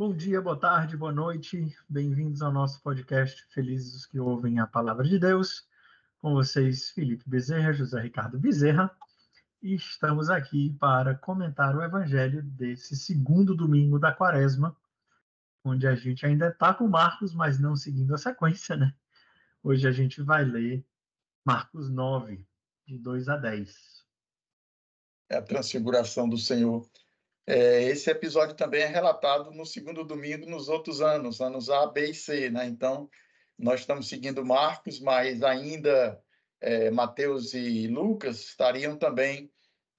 Bom dia, boa tarde, boa noite. Bem-vindos ao nosso podcast Felizes os que ouvem a palavra de Deus. Com vocês, Felipe Bezerra, José Ricardo Bezerra. E estamos aqui para comentar o evangelho desse segundo domingo da quaresma, onde a gente ainda está com Marcos, mas não seguindo a sequência, né? Hoje a gente vai ler Marcos 9, de 2 a 10. É a transfiguração do Senhor. É, esse episódio também é relatado no segundo domingo nos outros anos, anos A, B e C, né? Então, nós estamos seguindo Marcos, mas ainda é, Mateus e Lucas estariam também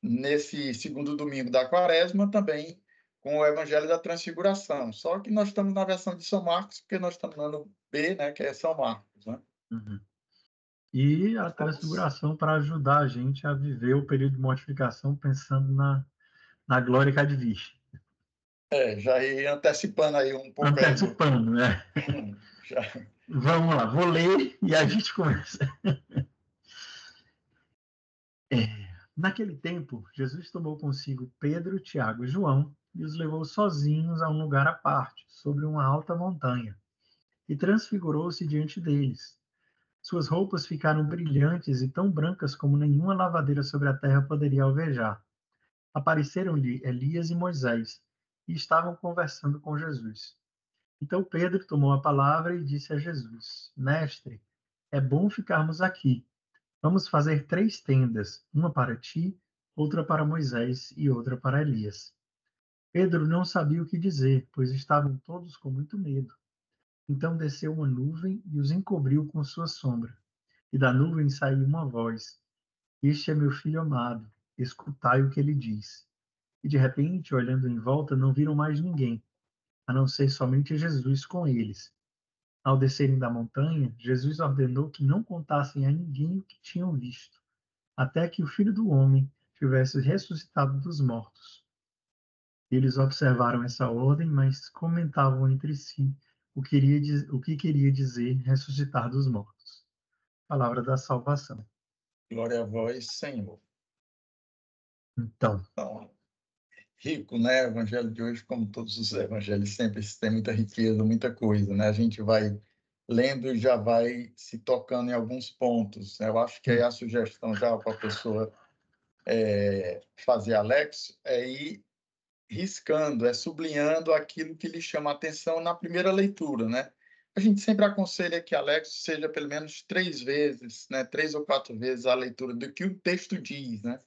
nesse segundo domingo da quaresma, também com o Evangelho da Transfiguração. Só que nós estamos na versão de São Marcos, porque nós estamos no ano B, né, que é São Marcos, né? Uhum. E a transfiguração para ajudar a gente a viver o período de mortificação pensando na na glória que há de vir. É, já ia antecipando aí um pouco. Antecipando, né? já. Vamos lá, vou ler e a gente começa. É, naquele tempo, Jesus tomou consigo Pedro, Tiago e João e os levou sozinhos a um lugar à parte, sobre uma alta montanha, e transfigurou-se diante deles. Suas roupas ficaram brilhantes e tão brancas como nenhuma lavadeira sobre a terra poderia alvejar apareceram-lhe Elias e Moisés e estavam conversando com Jesus. Então Pedro tomou a palavra e disse a Jesus: Mestre, é bom ficarmos aqui. Vamos fazer três tendas, uma para ti, outra para Moisés e outra para Elias. Pedro não sabia o que dizer, pois estavam todos com muito medo. Então desceu uma nuvem e os encobriu com sua sombra. E da nuvem saiu uma voz: Este é meu filho amado, escutai o que ele diz. E de repente, olhando em volta, não viram mais ninguém, a não ser somente Jesus com eles. Ao descerem da montanha, Jesus ordenou que não contassem a ninguém o que tinham visto, até que o filho do homem tivesse ressuscitado dos mortos. Eles observaram essa ordem, mas comentavam entre si o, queria, o que queria dizer ressuscitar dos mortos. Palavra da salvação. Glória a vós, Senhor. Então. então. Rico, né? O evangelho de hoje, como todos os evangelhos, sempre tem muita riqueza, muita coisa, né? A gente vai lendo e já vai se tocando em alguns pontos. Eu acho que aí a sugestão já para a pessoa é, fazer Alex é ir riscando, é sublinhando aquilo que lhe chama atenção na primeira leitura, né? A gente sempre aconselha que Alex seja pelo menos três vezes, né? Três ou quatro vezes a leitura do que o texto diz, né?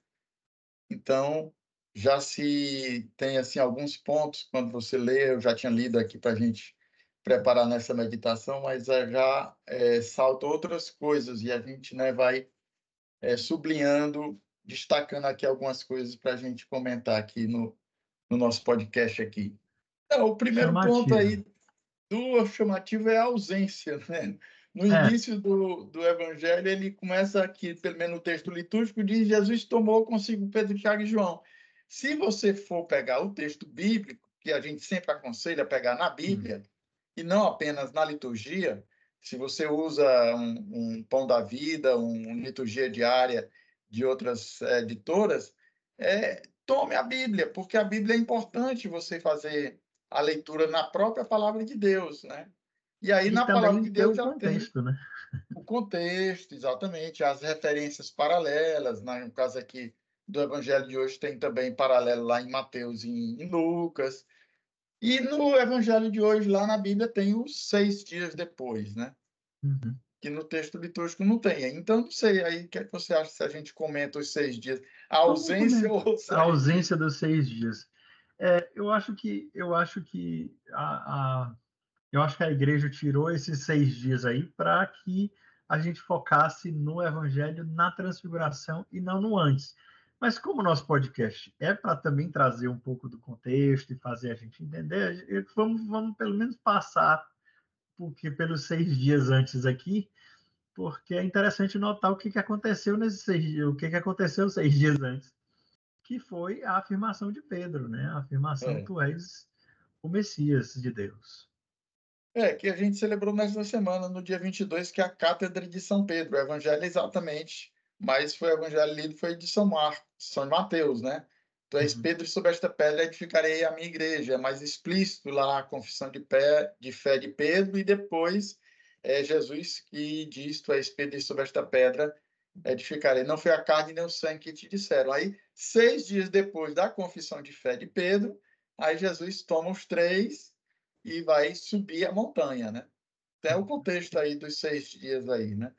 Então, já se tem assim alguns pontos quando você lê, eu já tinha lido aqui para a gente preparar nessa meditação, mas já é, salta outras coisas e a gente né, vai é, sublinhando, destacando aqui algumas coisas para a gente comentar aqui no, no nosso podcast aqui. Então, o primeiro chamativo. ponto aí do chamativo é a ausência, né? No é. início do, do Evangelho, ele começa aqui, pelo menos no texto litúrgico, diz: Jesus tomou consigo Pedro, Tiago e João. Se você for pegar o texto bíblico, que a gente sempre aconselha pegar na Bíblia, hum. e não apenas na liturgia, se você usa um, um Pão da Vida, uma liturgia diária de outras é, editoras, é, tome a Bíblia, porque a Bíblia é importante você fazer a leitura na própria palavra de Deus, né? E aí, e na palavra de Deus, ela contexto, tem né? o contexto, exatamente, as referências paralelas, né? no caso aqui do Evangelho de hoje, tem também paralelo lá em Mateus e em Lucas. E no Evangelho de hoje, lá na Bíblia, tem os seis dias depois, né? Uhum. Que no texto litúrgico não tem. Então, não sei, aí o que, é que você acha se a gente comenta os seis dias? A ausência ou... A ausência dos seis dias. É, eu acho que, eu acho que a, a eu acho que a igreja tirou esses seis dias aí para que a gente focasse no evangelho, na transfiguração e não no antes. Mas como o nosso podcast é para também trazer um pouco do contexto e fazer a gente entender, vamos, vamos pelo menos passar porque pelos seis dias antes aqui, porque é interessante notar o que, que aconteceu nesses seis dias, o que, que aconteceu seis dias antes, que foi a afirmação de Pedro, né? A afirmação é. tu és o Messias de Deus. É, que a gente celebrou nesta semana, no dia 22, que é a Cátedra de São Pedro. O evangelho exatamente, mas foi o evangelho lido foi de São Marcos, São Mateus, né? Tu és uhum. Pedro, sobre esta pedra edificarei a minha igreja. É mais explícito lá a confissão de, pé, de fé de Pedro, e depois é Jesus que diz: Tu és Pedro, sobre esta pedra edificarei. Não foi a carne nem o sangue que te disseram. Aí, seis dias depois da confissão de fé de Pedro, aí Jesus toma os três e vai subir a montanha, né? Tem o contexto aí dos seis dias aí, né?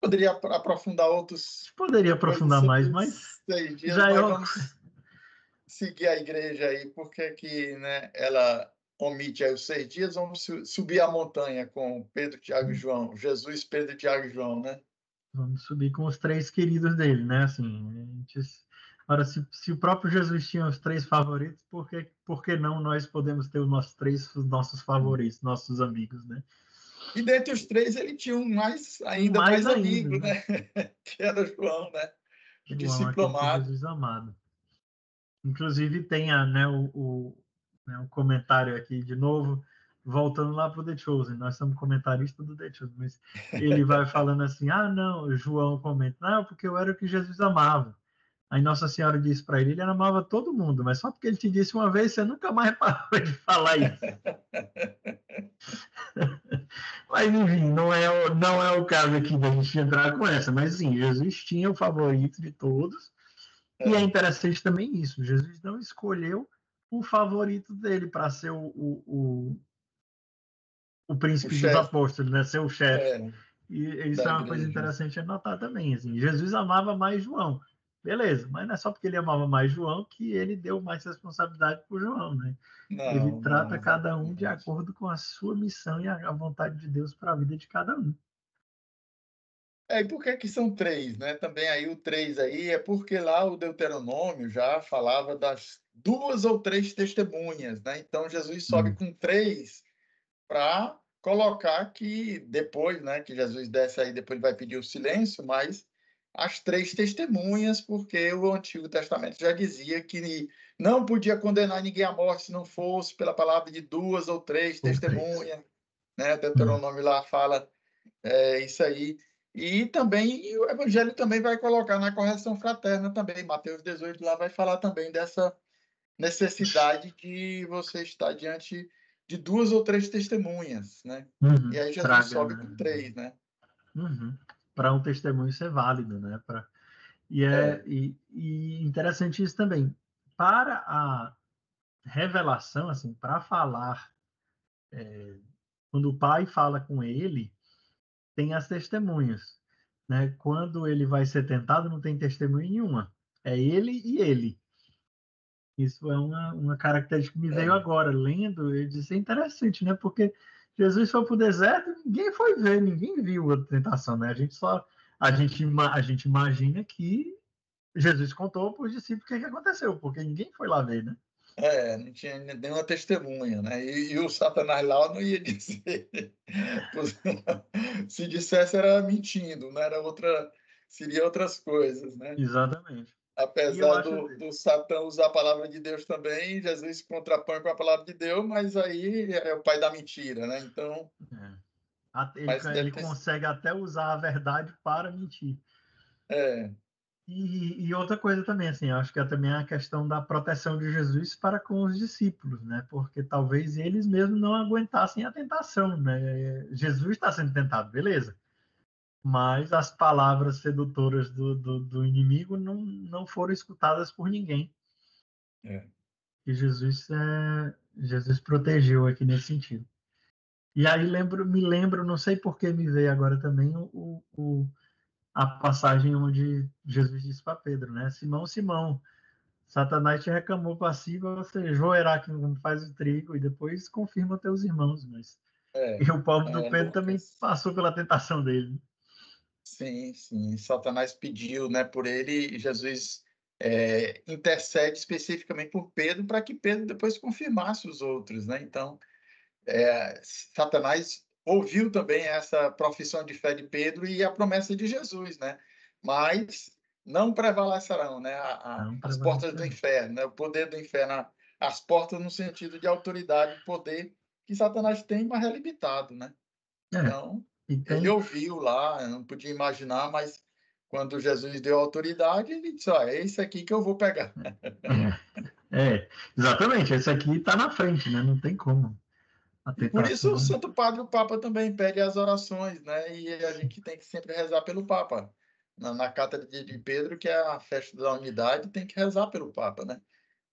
Poderia aprofundar outros. Poderia aprofundar mais, mas. Seis dias, já mas eu... vamos seguir a igreja aí, porque que, né, ela omite aí os seis dias, vamos subir a montanha com Pedro, Tiago e. João. Jesus, Pedro, Tiago e João, né? Vamos subir com os três queridos dele, né? Assim, gente... Agora, se, se, o próprio Jesus tinha os três favoritos, por que, por que não nós podemos ter os nossos três os nossos favoritos, nossos amigos, né? E dentre os três, ele tinha um mais, ainda mais, mais ainda, amigo, né? né? que era João, né? O discípulo amado. Jesus amado. Inclusive, tem a, né, o, o, né, um comentário aqui de novo voltando lá para o The Chosen, nós somos comentaristas do The Chosen, mas ele vai falando assim: ah, não, João comenta, não, porque eu era o que Jesus amava. Aí Nossa Senhora disse para ele: ele amava todo mundo, mas só porque ele te disse uma vez, você nunca mais parou de falar isso. mas enfim, não é, não é o caso aqui da gente entrar com essa, mas sim, Jesus tinha o favorito de todos, e é interessante também isso: Jesus não escolheu o favorito dele para ser o, o, o príncipe o dos apóstolos, né? Ser o chefe. É, e isso é uma coisa interessante a notar também. Assim. Jesus amava mais João. Beleza, mas não é só porque ele amava mais João que ele deu mais responsabilidade para João, né? Não, ele trata não, cada um de acordo com a sua missão e a vontade de Deus para a vida de cada um. É, e por que que são três, né? Também aí o três aí é porque lá o Deuteronômio já falava das duas ou três testemunhas, né? Então Jesus sobe hum. com três para colocar que depois, né, que Jesus desce aí, depois vai pedir o silêncio, mas as três testemunhas, porque o Antigo Testamento já dizia que não podia condenar ninguém à morte se não fosse pela palavra de duas ou três testemunhas, né? Deuteronômio lá fala é, isso aí. E também o Evangelho também vai colocar na correção fraterna também. Mateus 18 lá vai falar também dessa necessidade de você estar diante de duas ou três testemunhas, né? Uhum, e aí Jesus traga, sobe né? com três, né? Uhum. Para um testemunho ser válido, né? Pra... E, é, é. E, e, interessante isso também. Para a revelação, assim, para falar, é, quando o pai fala com ele, tem as testemunhas. Né? Quando ele vai ser tentado, não tem testemunha nenhuma. É ele e ele. Isso é uma, uma característica que me veio é. agora, lendo, e disse, é interessante, né? Porque Jesus foi para o deserto, ninguém foi ver, ninguém viu a tentação, né? A gente só, a gente, a gente imagina que Jesus contou para os discípulos o que, que aconteceu, porque ninguém foi lá ver, né? É, não tinha nenhuma testemunha, né? E, e, o Satanás lá não ia dizer. Se dissesse era mentindo, não era outra, seria outras coisas, né? Exatamente. Apesar do, do Satã usar a palavra de Deus também, Jesus se contrapõe com a palavra de Deus, mas aí é o pai da mentira, né? Então. É. Ele, ele ter... consegue até usar a verdade para mentir. É. E, e, outra coisa também, assim, acho que é também a questão da proteção de Jesus para com os discípulos, né? Porque talvez eles mesmos não aguentassem a tentação, né? Jesus está sendo tentado, beleza mas as palavras sedutoras do, do, do, inimigo não, não foram escutadas por ninguém. É. E Jesus, é, Jesus protegeu aqui nesse sentido. E aí lembro, me lembro, não sei por que me veio agora também o, o a passagem onde Jesus disse para Pedro, né? Simão, Simão, Satanás te reclamou si, você joerá que faz o trigo e depois confirma teus irmãos, mas é, e o do é, Pedro também passou pela tentação dele. Sim, sim. Satanás pediu né, por ele e Jesus é, intercede especificamente por Pedro para que Pedro depois confirmasse os outros. Né? Então, é, Satanás ouviu também essa profissão de fé de Pedro e a promessa de Jesus, né? mas não prevalecerão né? A, a, não as portas do inferno, né? o poder do inferno, as portas no sentido de autoridade, poder que Satanás tem, mas é limitado. Né? É. Então, então... Ele ouviu lá, não podia imaginar, mas quando Jesus deu autoridade, ele disse: Ó, é esse aqui que eu vou pegar. É, exatamente, esse aqui está na frente, né? Não tem como. Por isso o Santo Padre, o Papa também pede as orações, né? E a gente tem que sempre rezar pelo Papa. Na, na cátedra de Pedro, que é a festa da unidade, tem que rezar pelo Papa, né?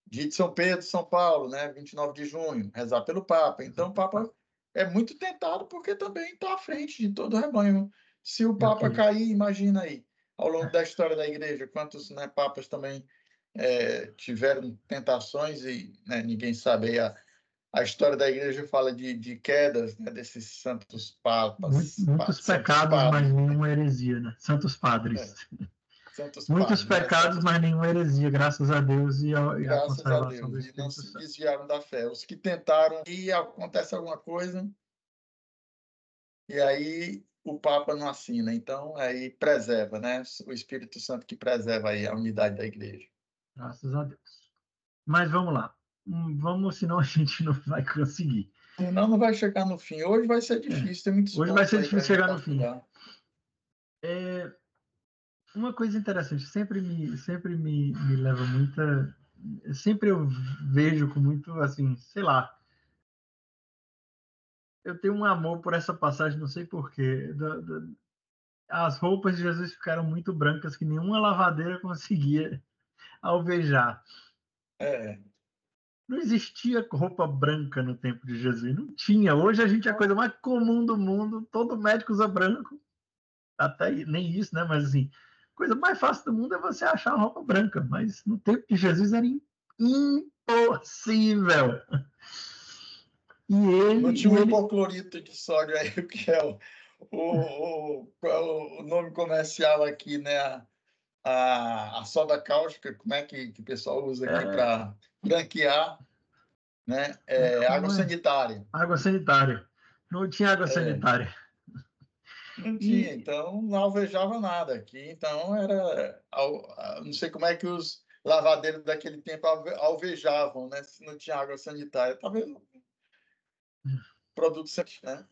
Dia de São Pedro, São Paulo, né? 29 de junho, rezar pelo Papa. Então o Papa é muito tentado porque também está à frente de todo o rebanho. Se o Papa cair, imagina aí, ao longo da história da Igreja, quantos né, papas também é, tiveram tentações e né, ninguém sabe a, a história da Igreja fala de, de quedas né, desses santos papas. Muitos, muitos pecados, padres. mas nenhuma heresia, né? Santos padres. É. Santos Muitos né, pecados, né? mas nenhuma heresia, graças a Deus e a, graças e a conservação a Deus. E não se desviaram da fé. Os que tentaram e acontece alguma coisa, e aí o Papa não assina. Então, aí preserva, né? O Espírito Santo que preserva aí a unidade da igreja. Graças a Deus. Mas vamos lá. Hum, vamos, senão a gente não vai conseguir. Senão não vai chegar no fim. Hoje vai ser é. difícil, é. tem muitos Hoje vai ser difícil chegar no fim. É, uma coisa interessante, sempre me, sempre me, me leva muita. Sempre eu vejo com muito, assim, sei lá. Eu tenho um amor por essa passagem, não sei porquê. As roupas de Jesus ficaram muito brancas, que nenhuma lavadeira conseguia alvejar. É. Não existia roupa branca no tempo de Jesus, não tinha. Hoje a gente é a coisa mais comum do mundo, todo médico usa branco. Até nem isso, né? Mas assim, coisa mais fácil do mundo é você achar uma roupa branca, mas no tempo de Jesus era impossível. E ele. Não tinha um ele... hipoclorito de sódio aí, que é o, o, o, o nome comercial aqui, né? a, a soda cáustica, como é que, que o pessoal usa aqui é. para branquear, né? É, água é? sanitária. Água sanitária. Não tinha água é. sanitária. Não tinha, então não alvejava nada aqui. Então era. Não sei como é que os lavadeiros daquele tempo alvejavam, né? Se não tinha água sanitária. Talvez. Produto né?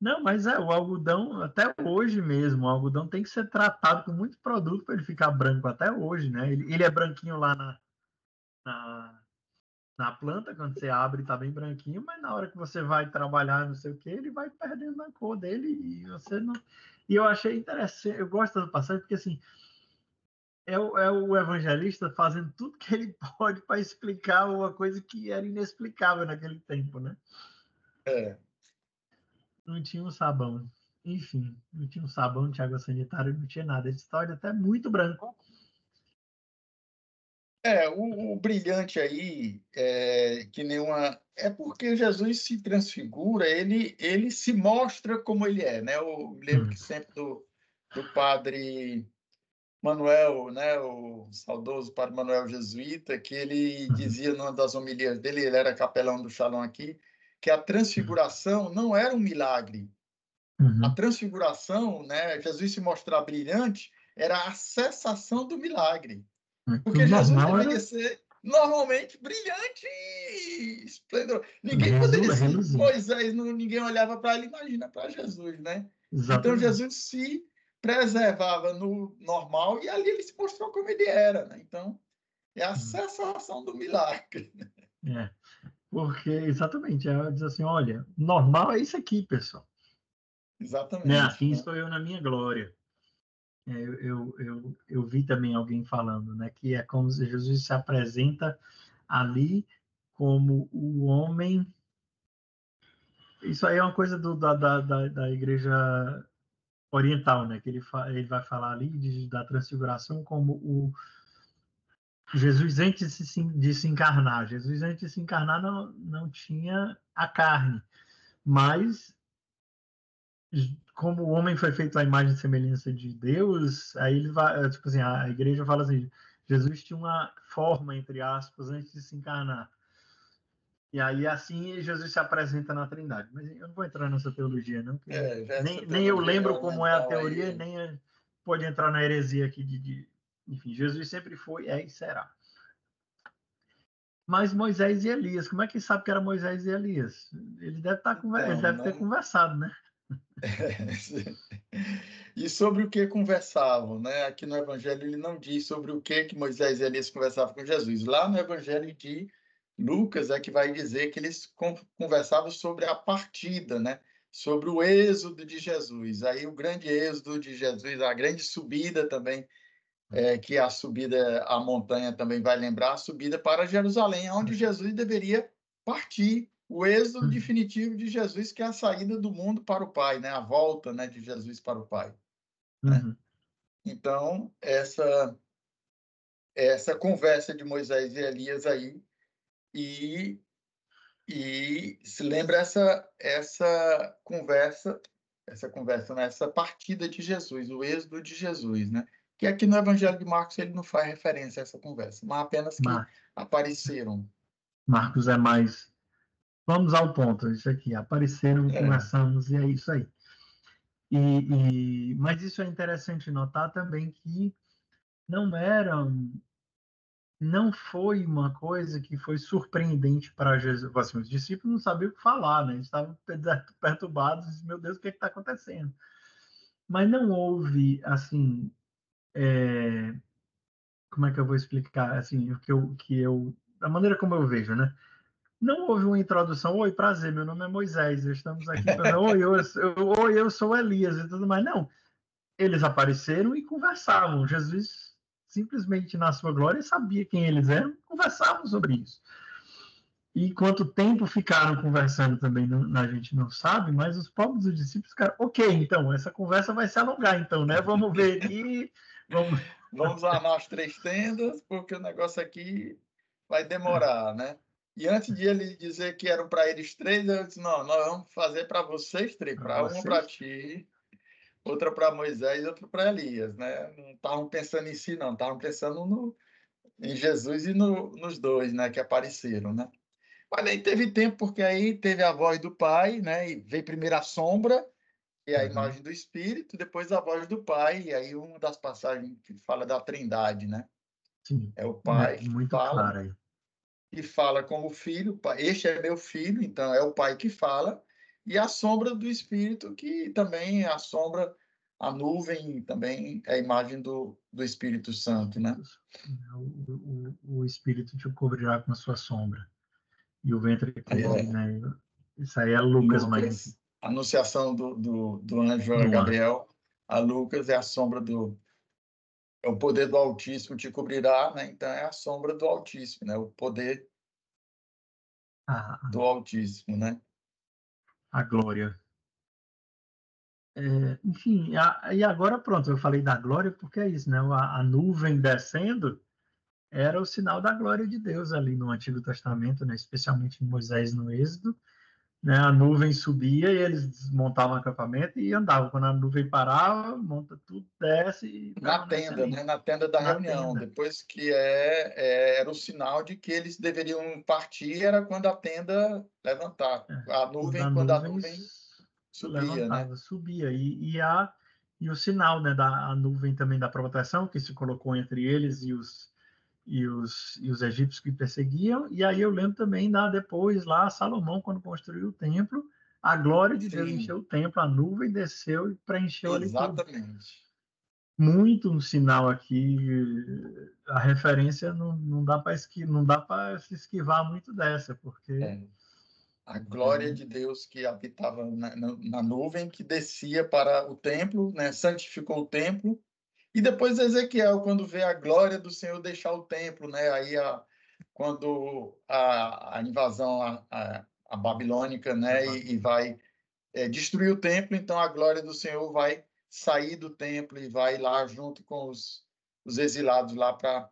Não, mas é, o algodão, até hoje mesmo, o algodão tem que ser tratado com muito produto para ele ficar branco até hoje, né? Ele, ele é branquinho lá na, na, na, planta, quando você abre, está bem branquinho, mas na hora que você vai trabalhar, não sei o que, ele vai perdendo a cor dele e você não. E eu achei interessante, eu gosto da passagem, porque assim. É o, é o evangelista fazendo tudo que ele pode para explicar uma coisa que era inexplicável naquele tempo, né? É não tinha um sabão. Enfim, não tinha um sabão, não tinha água sanitária, não tinha nada. Essa história até muito branco. É, o, o brilhante aí, é, que nenhuma. É porque Jesus se transfigura, ele, ele se mostra como ele é, né? Eu lembro hum. que sempre do, do padre Manuel, né? O saudoso padre Manuel Jesuíta, que ele uhum. dizia numa das homilias dele, ele era capelão do Shalom aqui, que a transfiguração não era um milagre. Uhum. A transfiguração, né, Jesus se mostrar brilhante, era a cessação do milagre. Uhum. Porque Jesus deveria era... ser normalmente brilhante e esplendoroso. Ninguém poderia ser Moisés, não, ninguém olhava para ele, imagina para Jesus, né? Então, Exatamente. Então Jesus se preservava no normal e ali ele se mostrou como ele era, né? Então, é a uhum. cessação do milagre. É. Porque, exatamente, ela diz assim: olha, normal é isso aqui, pessoal. Exatamente. Né? Assim né? estou eu na minha glória. É, eu, eu, eu, eu, vi também alguém falando, né, que é como se Jesus se apresenta ali como o homem. Isso aí é uma coisa do, da, da, da, da igreja oriental, né, que ele, fa, ele vai falar ali de, da transfiguração como o, Jesus antes de se, de se encarnar, Jesus antes de se encarnar não, não tinha a carne, mas como o homem foi feito à imagem e semelhança de Deus, aí ele vai, tipo assim, a igreja fala assim, Jesus tinha uma forma, entre aspas, antes de se encarnar. E aí, assim, Jesus se apresenta na Trindade. Mas eu não vou entrar nessa teologia, não. É, nem, nem eu lembro como é a teoria, aí. nem pode entrar na heresia aqui de, de enfim, Jesus sempre foi, é e será. Mas Moisés e Elias, como é que sabe que era Moisés e Elias? Ele deve, tá conver... não, ele deve não... ter conversado, né? E sobre o que conversavam, né? Aqui no Evangelho ele não diz sobre o que que Moisés e Elias conversavam com Jesus. Lá no Evangelho de Lucas é que vai dizer que eles conversavam sobre a partida, né? Sobre o êxodo de Jesus. Aí o grande êxodo de Jesus, a grande subida também, é, que a subida à montanha também vai lembrar, a subida para Jerusalém, onde Jesus deveria partir o êxodo definitivo de Jesus, que é a saída do mundo para o Pai, né? A volta, né, de Jesus para o Pai. Né? Uhum. Então, essa essa conversa de Moisés e Elias aí e e se lembra essa essa conversa essa conversa nessa né? partida de Jesus, o êxodo de Jesus, né? Que aqui no Evangelho de Marcos ele não faz referência a essa conversa, mas apenas que Mar... apareceram. Marcos é mais vamos ao ponto, isso aqui, apareceram, é. conversamos e é isso aí. E, e, mas isso é interessante notar também que não eram, não foi uma coisa que foi surpreendente para Jesus. Assim, os discípulos não sabiam o que falar, né? Eles estavam perturbados, meu Deus, o que é está acontecendo? Mas não houve, assim, é, como é que eu vou explicar, assim, o que eu, que eu, da maneira como eu vejo, né? Não houve uma introdução, oi, prazer, meu nome é Moisés, estamos aqui, para... oi, eu, eu, oi, eu sou Elias e tudo mais. Não, eles apareceram e conversavam. Jesus simplesmente na sua glória sabia quem eles eram, conversavam sobre isso. E quanto tempo ficaram conversando também, não, a gente não sabe, mas os pobres dos discípulos ficaram, ok, então, essa conversa vai se alongar, então, né? Vamos ver aqui, vamos... Vamos armar as três tendas, porque o negócio aqui vai demorar, né? E antes de ele dizer que eram para eles três, eu disse: não, nós vamos fazer para vocês três, para uma para ti, outra para Moisés e outra para Elias, né? Não estavam pensando em si, não, estavam pensando no, em Jesus e no, nos dois, né, que apareceram, né? Mas aí teve tempo, porque aí teve a voz do Pai, né? E veio primeiro a sombra, e a uhum. imagem do Espírito, depois a voz do Pai, e aí uma das passagens que fala da Trindade, né? Sim. É o Pai. É, muito fala, claro aí que fala como filho, este é meu filho, então é o pai que fala, e a sombra do Espírito, que também assombra a nuvem, também é a imagem do, do Espírito Santo, né? O, o, o Espírito te cobrirá com a sua sombra, e o ventre é. né? Isso aí é Lucas, Lucas mas... A anunciação do, do, do anjo Gabriel a Lucas é a sombra do, é o poder do Altíssimo te cobrirá, né? Então é a sombra do Altíssimo, né? O poder ah, do Altíssimo, né? A glória. É, enfim, a, e agora pronto, eu falei da glória porque é isso, né? A, a, nuvem descendo era o sinal da glória de Deus ali no Antigo Testamento, né? Especialmente em Moisés no Êxodo né, a nuvem subia e eles desmontavam o acampamento e andavam. Quando a nuvem parava, monta tudo, desce. Na tenda, né? na tenda da na reunião. Tenda. Depois que é, é, era o sinal de que eles deveriam partir, era quando a tenda levantar. É. A nuvem, quando nuvem a nuvem subia. Né? Levantava, né? subia. E, e, a, e o sinal né, da a nuvem também da proteção, que se colocou entre eles e os e os, e os egípcios que perseguiam. E aí eu lembro também da depois lá Salomão quando construiu o templo, a glória de Sim. Deus encheu o templo, a nuvem desceu e preencheu ali tudo. Exatamente. Muito um sinal aqui, a referência não, não dá para não dá para se esquivar muito dessa, porque é. a glória de Deus que habitava na, na, na, nuvem que descia para o templo, né, santificou o templo e depois Ezequiel, quando vê a glória do Senhor deixar o templo, né? Aí a, quando a, a invasão a, a, a, babilônica, né? E, e vai é, destruir o templo, então a glória do Senhor vai sair do templo e vai lá junto com os, os exilados lá para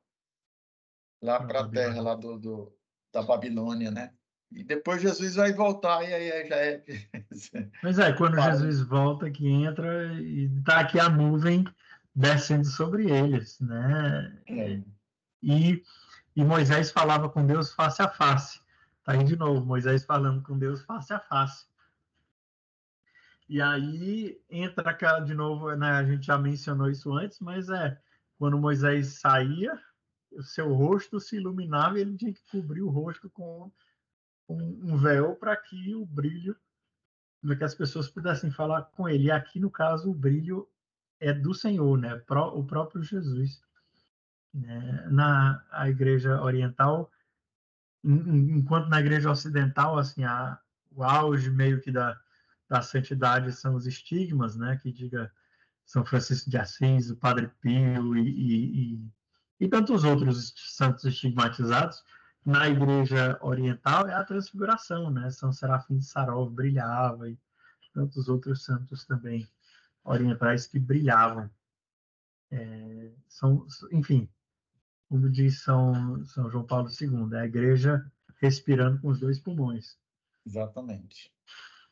lá para a terra lá do, do, da Babilônia, né? E depois Jesus vai voltar e aí já é. Pois é, quando Jesus volta que entra e está aqui a nuvem descendo sobre eles, né? É. E, e Moisés falava com Deus face a face. Tá aí de novo, Moisés falando com Deus face a face. E aí entra de novo, né, a gente já mencionou isso antes, mas é quando Moisés saía, o seu rosto se iluminava e ele tinha que cobrir o rosto com um, um véu para que o brilho para que as pessoas pudessem falar com ele. E aqui, no caso, o brilho é do Senhor, né? o próprio Jesus. Né? Na a igreja oriental, enquanto na igreja ocidental, assim, a, o auge meio que da, da santidade são os estigmas, né? Que diga São Francisco de Assis, o Padre Pio e, e, e, e tantos outros santos estigmatizados. Na igreja oriental é a transfiguração, né? São Serafim de Sarov brilhava e tantos outros santos também orientais que brilhavam. É, são, enfim, como diz São, São João Paulo II, é a igreja respirando com os dois pulmões. Exatamente.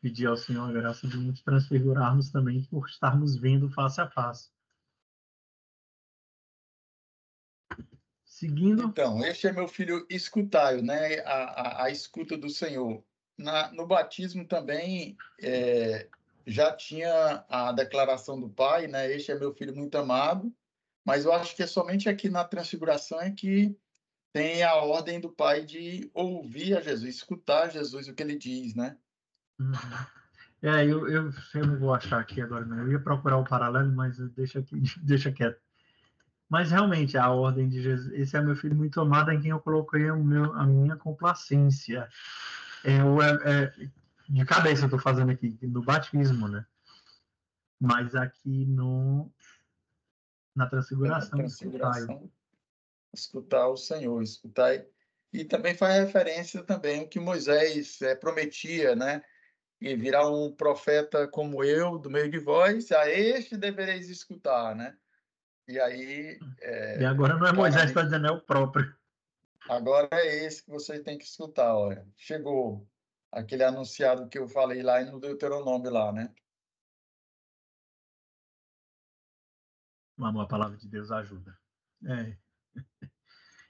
Pedir ao Senhor a graça de nos transfigurarmos também por estarmos vendo face a face. Seguindo. Então, este é meu filho, escutai né? A, a, a, escuta do Senhor. Na, no batismo também é, já tinha a declaração do Pai, né? Este é meu filho muito amado, mas eu acho que é somente aqui na transfiguração é que tem a ordem do pai de ouvir a Jesus, escutar Jesus, o que ele diz, né? Uhum. É, eu, eu, eu não vou achar aqui agora, não. Eu ia procurar o paralelo, mas deixa, aqui, deixa quieto. Mas realmente, a ordem de Jesus, esse é meu filho muito amado, em quem eu coloquei o meu, a minha complacência. É, é, é de cabeça eu estou fazendo aqui, no batismo, né? Mas aqui no, na transfiguração. Na transfiguração escutar o Senhor, escutar e também faz referência também ao que Moisés é, prometia, né? E virar um profeta como eu, do meio de vós, a este devereis escutar, né? E aí. É, e agora não é Moisés que está dizendo, é o próprio. Agora é esse que vocês têm que escutar, olha. Chegou aquele anunciado que eu falei lá no Deuteronômio lá, né? Vamos, a palavra de Deus ajuda. É.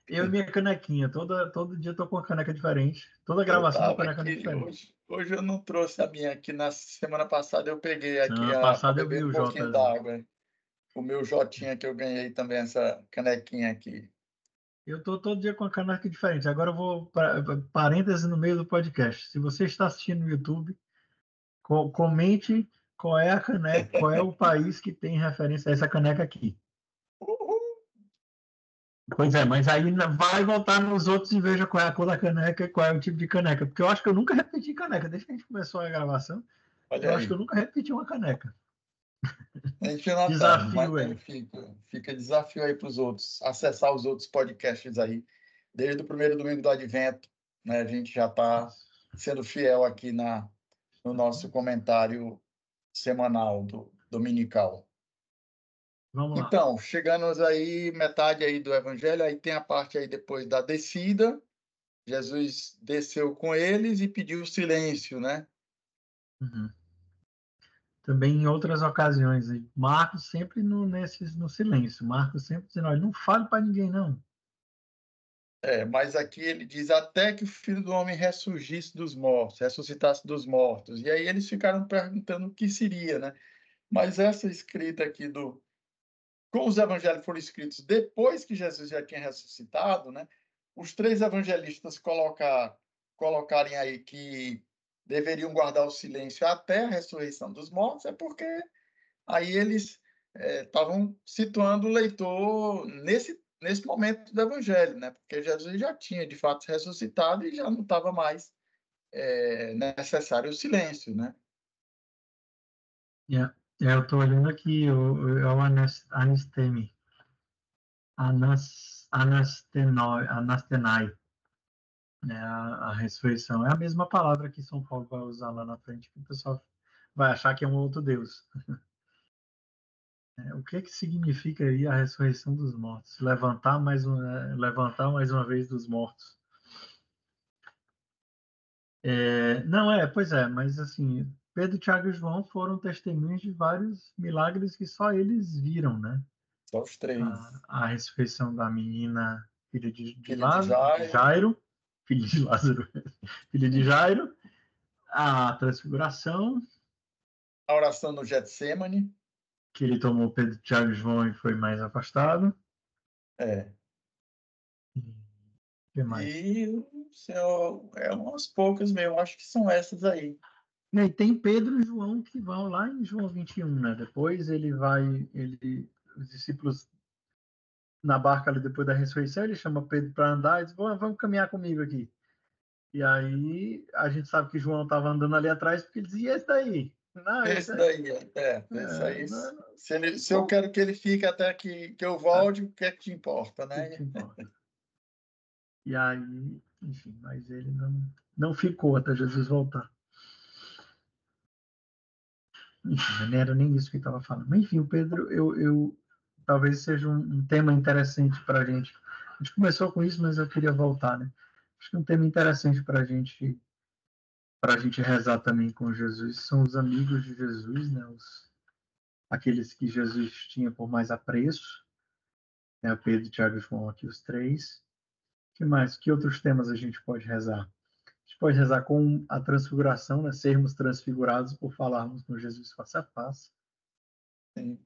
Eu e minha canequinha, toda, todo dia eu tô com uma caneca diferente. Toda gravação com caneca aqui, diferente. Hoje, hoje, eu não trouxe a minha aqui. Na semana passada eu peguei aqui semana a, passada eu vi um pouquinho d'água. O meu Jotinha que eu ganhei também, essa canequinha aqui. Eu tô todo dia com uma caneca diferente. Agora eu vou para parênteses no meio do podcast. Se você está assistindo no YouTube, co comente qual é a caneca, qual é o país que tem referência a essa caneca aqui. Pois é, mas aí vai voltar nos outros e veja qual é a cor da caneca e qual é o tipo de caneca. Porque eu acho que eu nunca repeti caneca. Desde que a gente começou a gravação, Olha eu aí. acho que eu nunca repeti uma caneca. A gente não desafio aí. Fica, fica desafio aí para os outros, acessar os outros podcasts aí. Desde o primeiro domingo do Advento, né, a gente já está sendo fiel aqui na, no nosso comentário semanal, do, dominical. Vamos lá. Então, chegamos aí, metade aí do evangelho, aí tem a parte aí depois da descida. Jesus desceu com eles e pediu silêncio, né? Uhum. Também em outras ocasiões, Marcos sempre no, nesses, no silêncio. Marcos sempre dizendo, olha, não fale para ninguém, não. É, mas aqui ele diz até que o filho do homem ressurgisse dos mortos, ressuscitasse dos mortos. E aí eles ficaram perguntando o que seria, né? Mas essa escrita aqui do como os evangelhos foram escritos depois que Jesus já tinha ressuscitado, né? Os três evangelistas colocar, colocarem aí que deveriam guardar o silêncio até a ressurreição dos mortos, é porque aí eles estavam é, situando o leitor nesse, nesse momento do evangelho, né? Porque Jesus já tinha de fato ressuscitado e já não estava mais é, necessário o silêncio, né? Yeah. É, eu estou olhando aqui, é o anastemi. Anas, anastenai. É a, a, ressurreição. É a mesma palavra que São Paulo vai usar lá na frente, que o pessoal vai achar que é um outro Deus. É, o que, que significa aí a ressurreição dos mortos? Levantar mais, um, é, levantar mais uma vez dos mortos. É, não é, pois é, mas assim, Pedro, Tiago e João foram testemunhas de vários milagres que só eles viram, né? Só os três. A, a ressurreição da menina, filha de, de, Lázaro, de Jairo. Filha de Lázaro, filha de Jairo, a transfiguração. A oração no Getsemane. Que ele tomou Pedro, Tiago e João e foi mais afastado. É. E, mais? e é umas poucas mesmo, acho que são essas aí. E tem Pedro e João que vão lá em João 21, né? Depois ele vai, ele, os discípulos na barca ali depois da ressurreição, ele chama Pedro para andar e diz: vamos caminhar comigo aqui. E aí a gente sabe que João estava andando ali atrás porque ele dizia: esse daí. Não, esse, daí, é, esse aí. É, não, se, ele, se eu quero que ele fique até que, que eu volte, o que é que te importa, né? Que importa. E aí, enfim, mas ele não, não ficou até Jesus voltar. Enfim, não era nem isso que ele estava falando. Mas, enfim, o Pedro, eu, eu talvez seja um, um tema interessante para a gente. A gente começou com isso, mas eu queria voltar, né? Acho que um tema interessante para a gente para a gente rezar também com Jesus são os amigos de Jesus, né? Os, aqueles que Jesus tinha por mais apreço, né? Pedro, Tiago e João aqui os três. Que mais? Que outros temas a gente pode rezar? gente pode rezar com a transfiguração, né? sermos transfigurados por falarmos com Jesus face a face. Sim.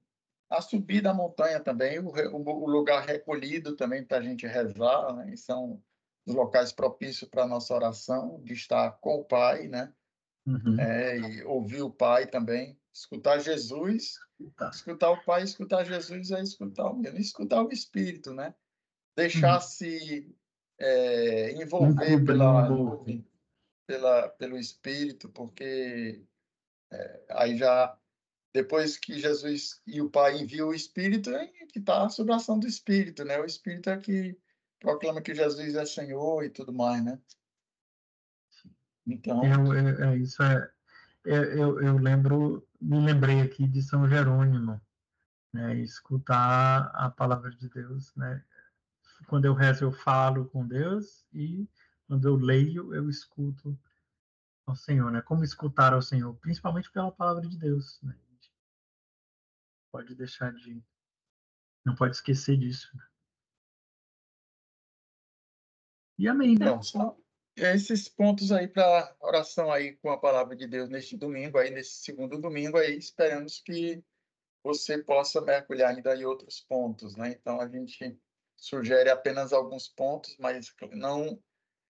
A subida à montanha também, o, o lugar recolhido também para a gente rezar, né? são os locais propícios para a nossa oração, de estar com o Pai, né? Uhum. É, e ouvir o Pai também, escutar Jesus, tá. escutar o Pai, escutar Jesus é escutar o mesmo, escutar o Espírito, né? Deixar-se uhum. é, envolver pela, pela, pelo Espírito, porque é, aí já, depois que Jesus e o Pai enviam o Espírito, é que está a ação do Espírito, né? O Espírito é que proclama que Jesus é Senhor e tudo mais, né? Então... Eu, é, é, isso é, é, eu, eu lembro, me lembrei aqui de São Jerônimo, né? Escutar a palavra de Deus, né? Quando eu rezo, eu falo com Deus e quando eu leio, eu escuto ao Senhor, né? Como escutar ao Senhor, principalmente pela palavra de Deus, né? Pode deixar de não pode esquecer disso. E amém, né? Então, esses pontos aí para oração aí com a palavra de Deus neste domingo, aí nesse segundo domingo aí, esperamos que você possa mergulhar ainda em outros pontos, né? Então a gente sugere apenas alguns pontos, mas não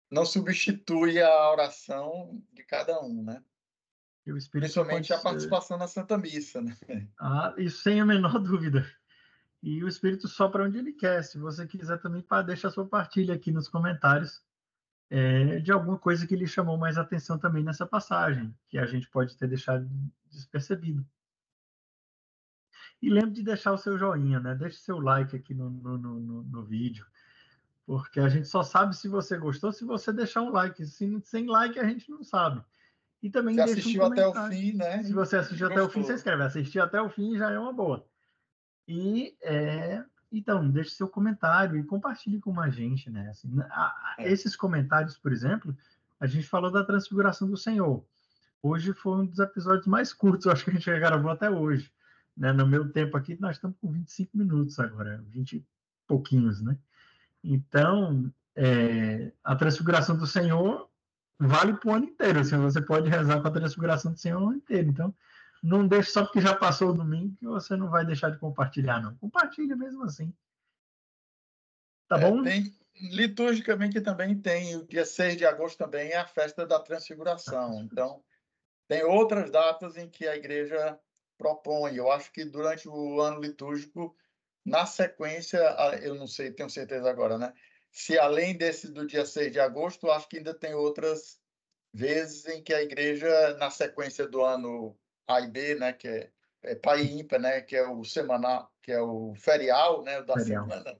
não substitui a oração de cada um, né? Principalmente a participação na Santa Missa, né? Ah, isso sem a menor dúvida. E o Espírito sopra onde ele quer. Se você quiser também, deixa a sua partilha aqui nos comentários é, de alguma coisa que lhe chamou mais atenção também nessa passagem, que a gente pode ter deixado despercebido. E lembre de deixar o seu joinha, né? Deixe seu like aqui no, no, no, no vídeo. Porque a gente só sabe se você gostou se você deixar um like. Se, sem like, a gente não sabe. E também se assistiu um até o fim, né? Se você assistiu até o fim, você escreve. Assistir até o fim já é uma boa. E é, então, deixe seu comentário e compartilhe com a gente, né? Assim, a, a, é. Esses comentários, por exemplo, a gente falou da transfiguração do Senhor. Hoje foi um dos episódios mais curtos, eu acho que a gente já gravou até hoje. Né? No meu tempo aqui, nós estamos com 25 minutos agora, 20 e pouquinhos, né? Então, é, a transfiguração do Senhor vale para o ano inteiro. Assim, você pode rezar com a transfiguração do Senhor o ano inteiro. Então, não deixe só porque já passou o domingo que você não vai deixar de compartilhar, não. Compartilha mesmo assim. Tá é, bom? Tem, liturgicamente também tem, o dia 6 de agosto também é a festa da transfiguração. Então, tem outras datas em que a igreja propõe. Eu acho que durante o ano litúrgico na sequência, eu não sei, tenho certeza agora, né? Se além desse do dia 6 de agosto, acho que ainda tem outras vezes em que a igreja, na sequência do ano A e B, né, que é, é Pai Ímpar, né, que é o semanal, que é o ferial, né, da ferial. semana,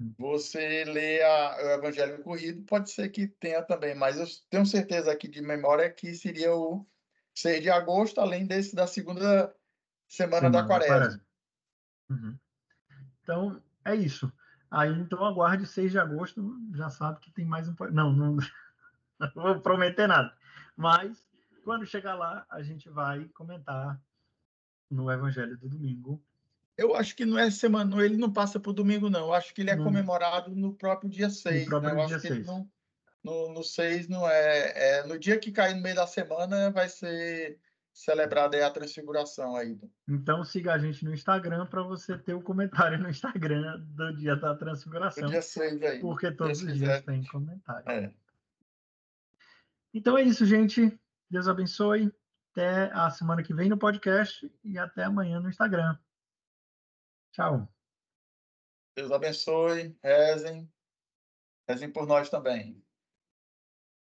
hum. você lê a, o Evangelho corrido, pode ser que tenha também, mas eu tenho certeza aqui de memória que seria o 6 de agosto, além desse da segunda semana, semana da quaresma. Uhum. Então, é isso. Aí, então, aguarde 6 de agosto, já sabe que tem mais um... Não, não, não vou prometer nada. Mas, quando chegar lá, a gente vai comentar no Evangelho do Domingo. Eu acho que não é semana, ele não passa por domingo, não. Eu acho que ele é comemorado no próprio dia 6. No próprio né? dia 6. Não, no, no 6 não é, é. No dia que cair no meio da semana, vai ser celebrada é a transfiguração aí. Então siga a gente no Instagram para você ter o comentário no Instagram do dia da transfiguração. dia 6 aí. Porque todos Deus os dias quiser. tem comentário. É. Então é isso, gente. Deus abençoe. até a semana que vem no podcast e até amanhã no Instagram. Tchau. Deus abençoe, rezem, rezem por nós também.